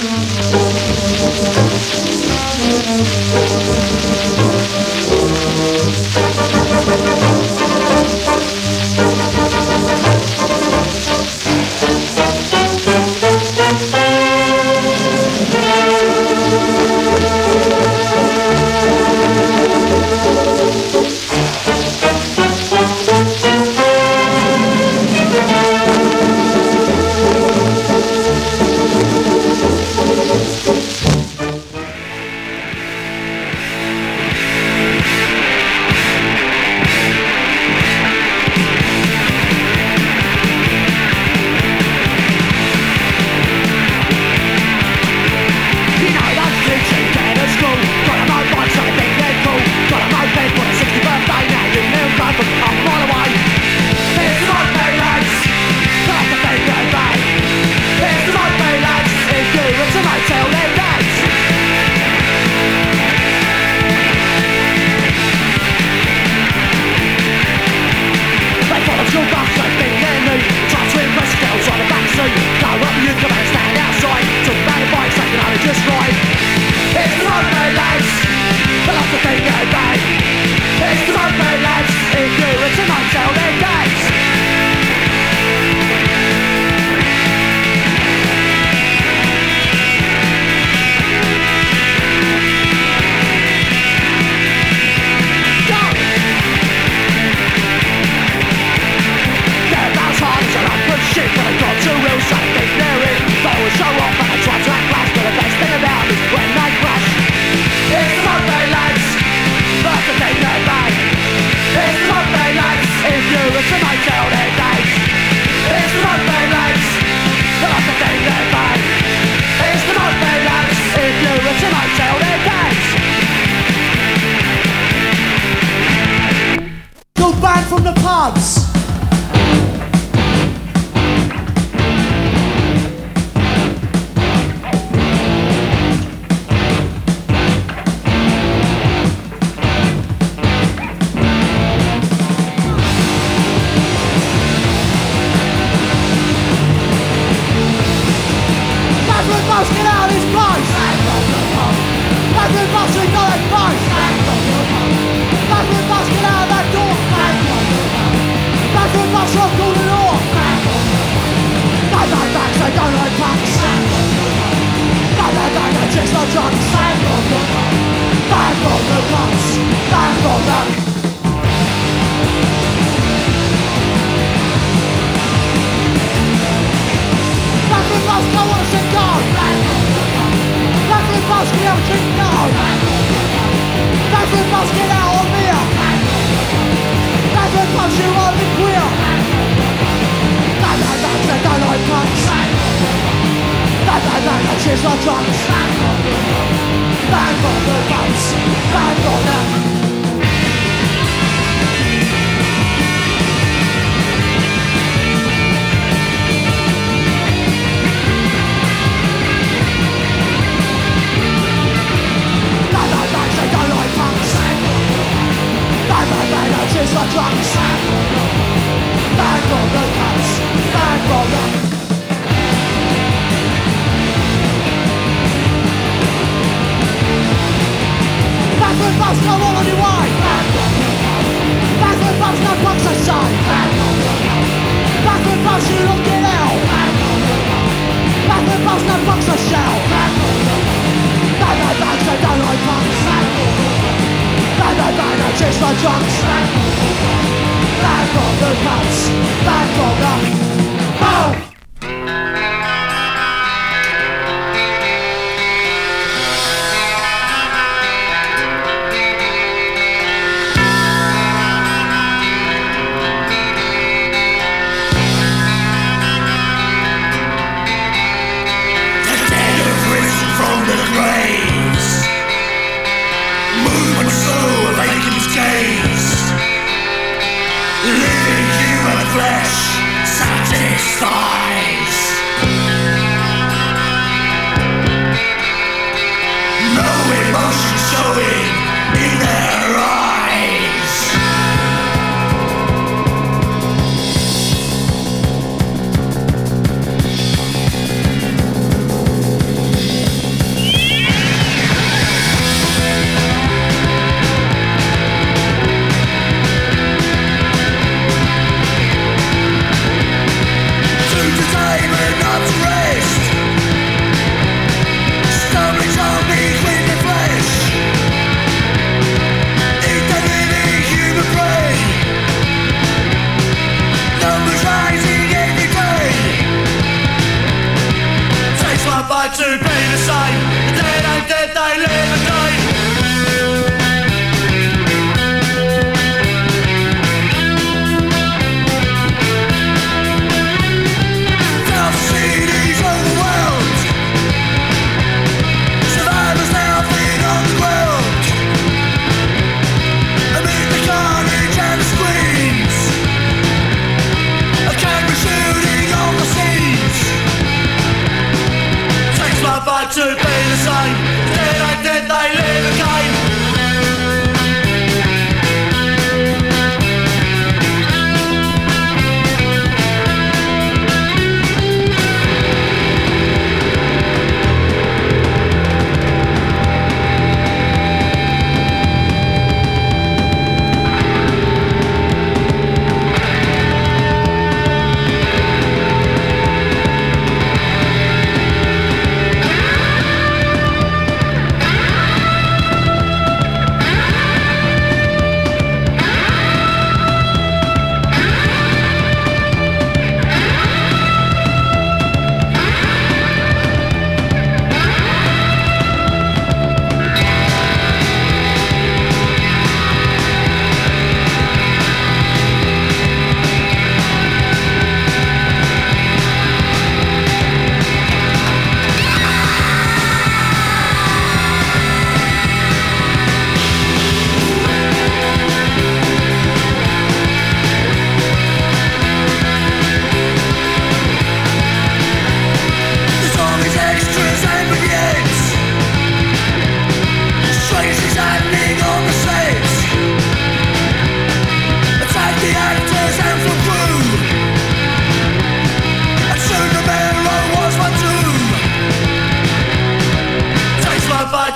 flesh,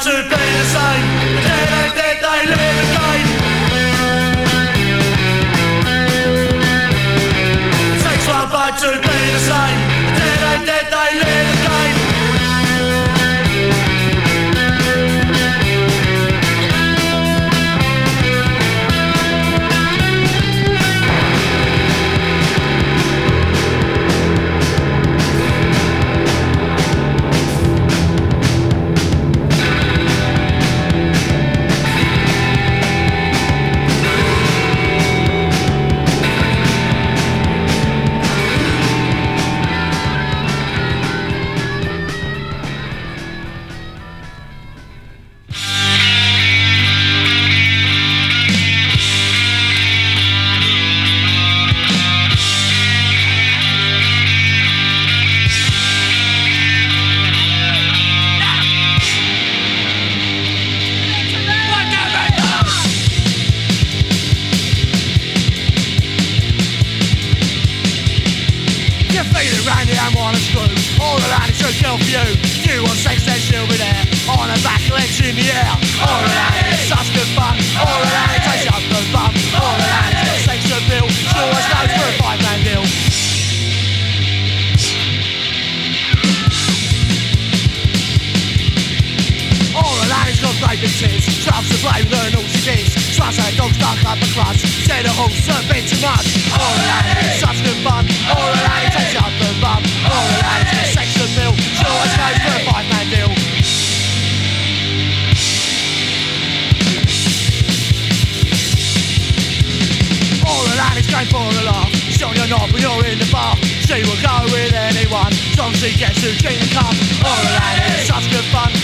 to. Yes, who drink the cup? Alright, it's such good fun.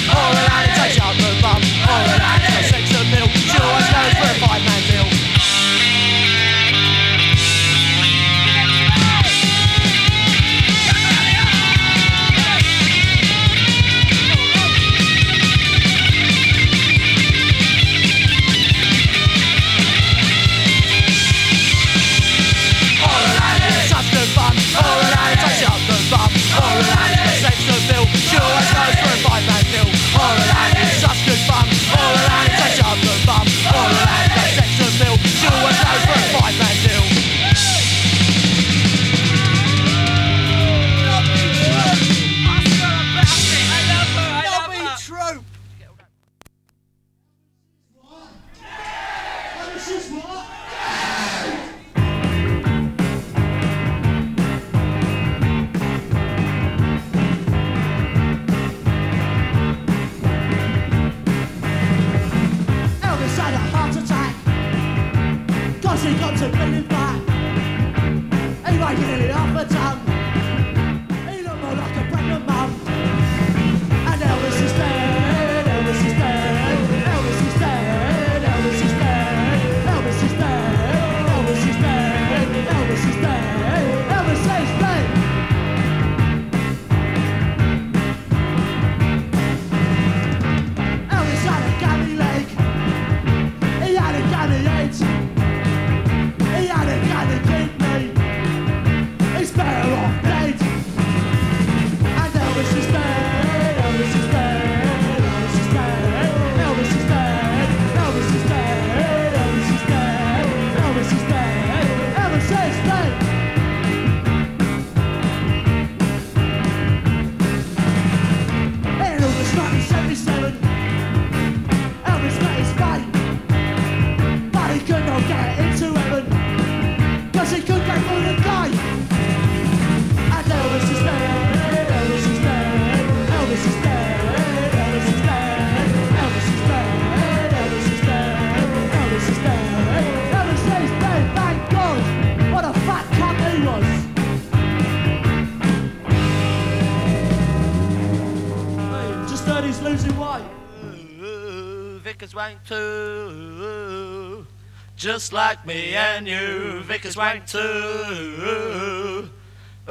just like me and you. Vicars wank too.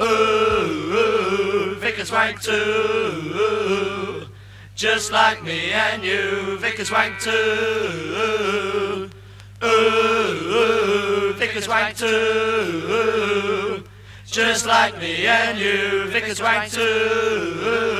Ooh, ooh, Vicars wank too. Just like me and you. Vicars wank too. Ooh, ooh, Vicars wank too. Just like me and you. Vicars wank too.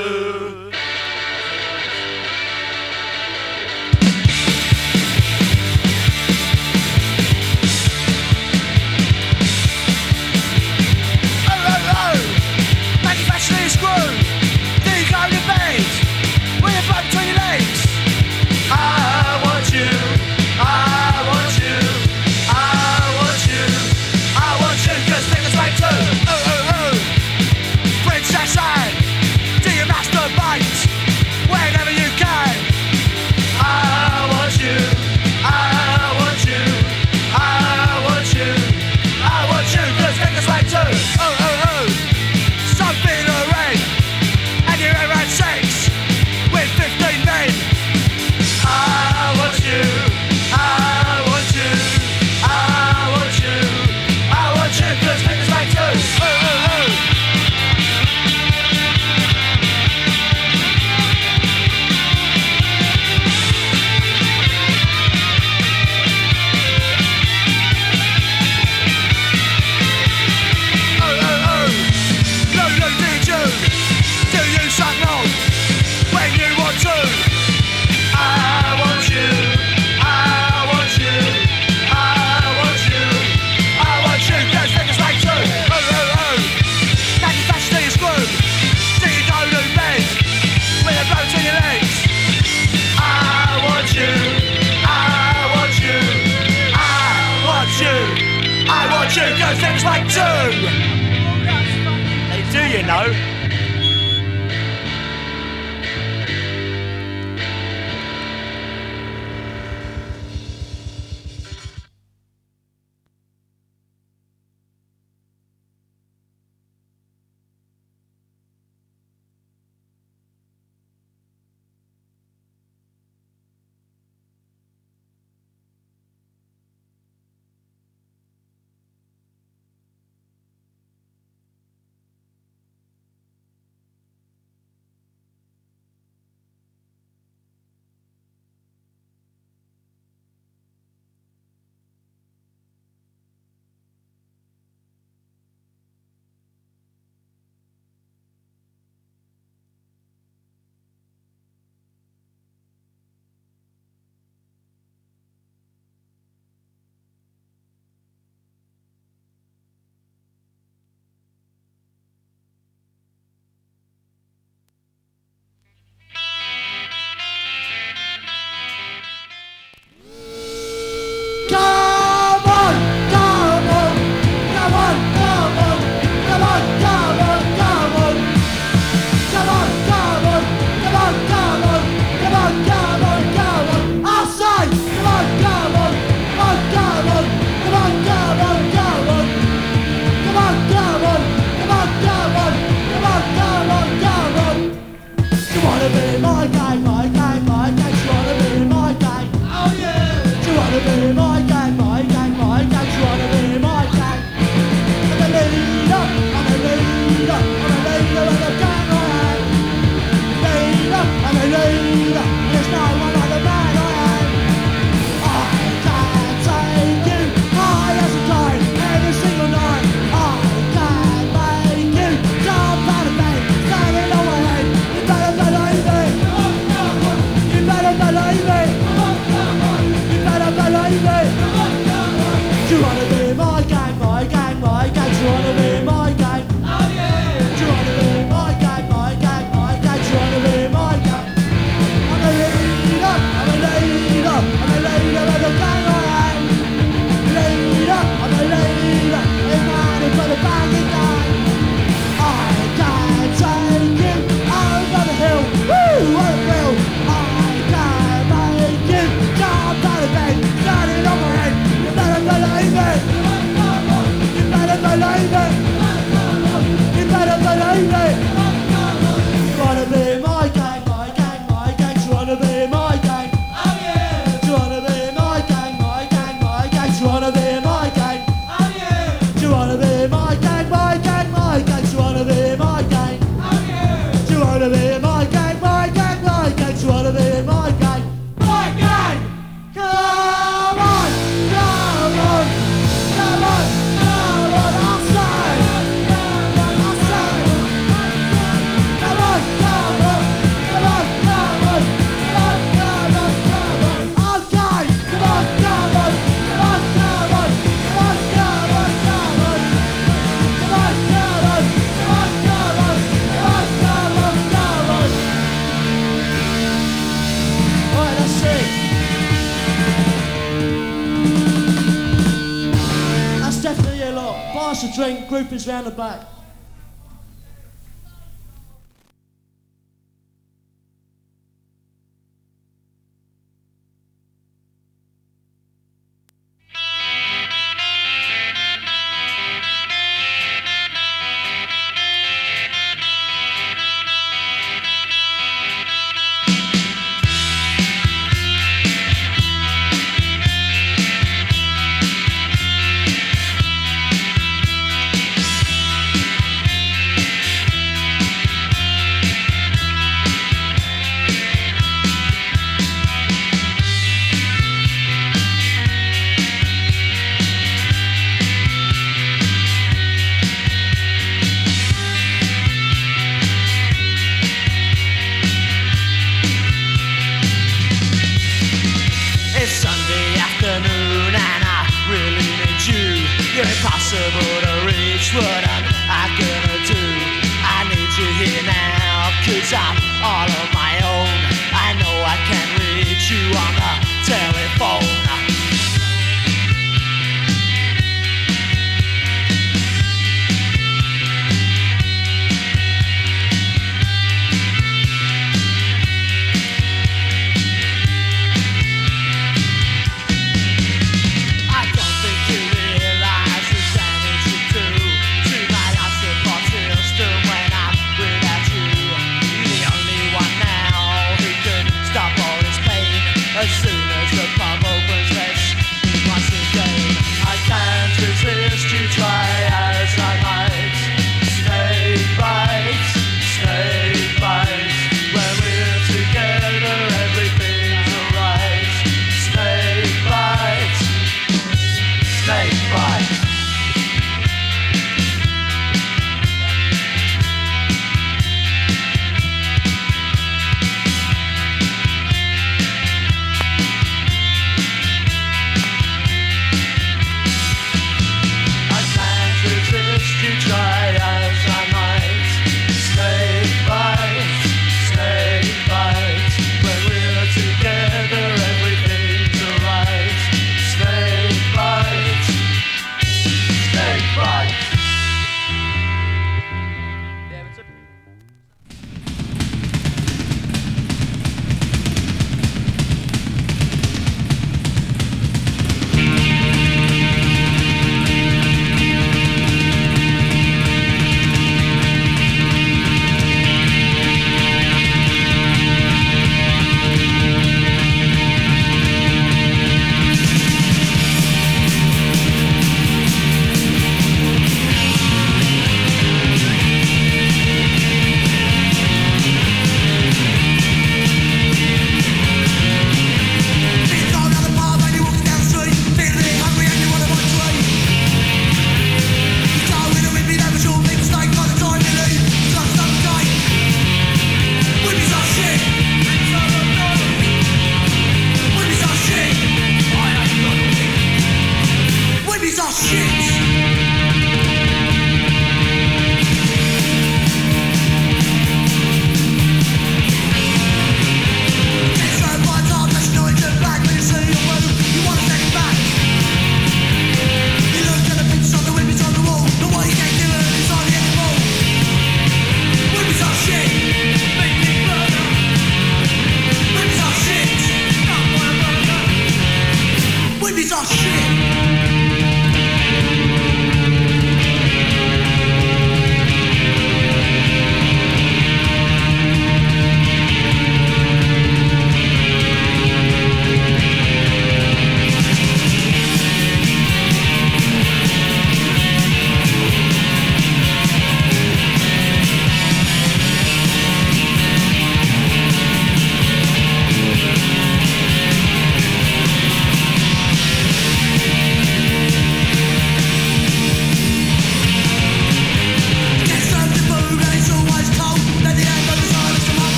Groupings round the back.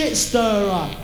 Shit Stirrer.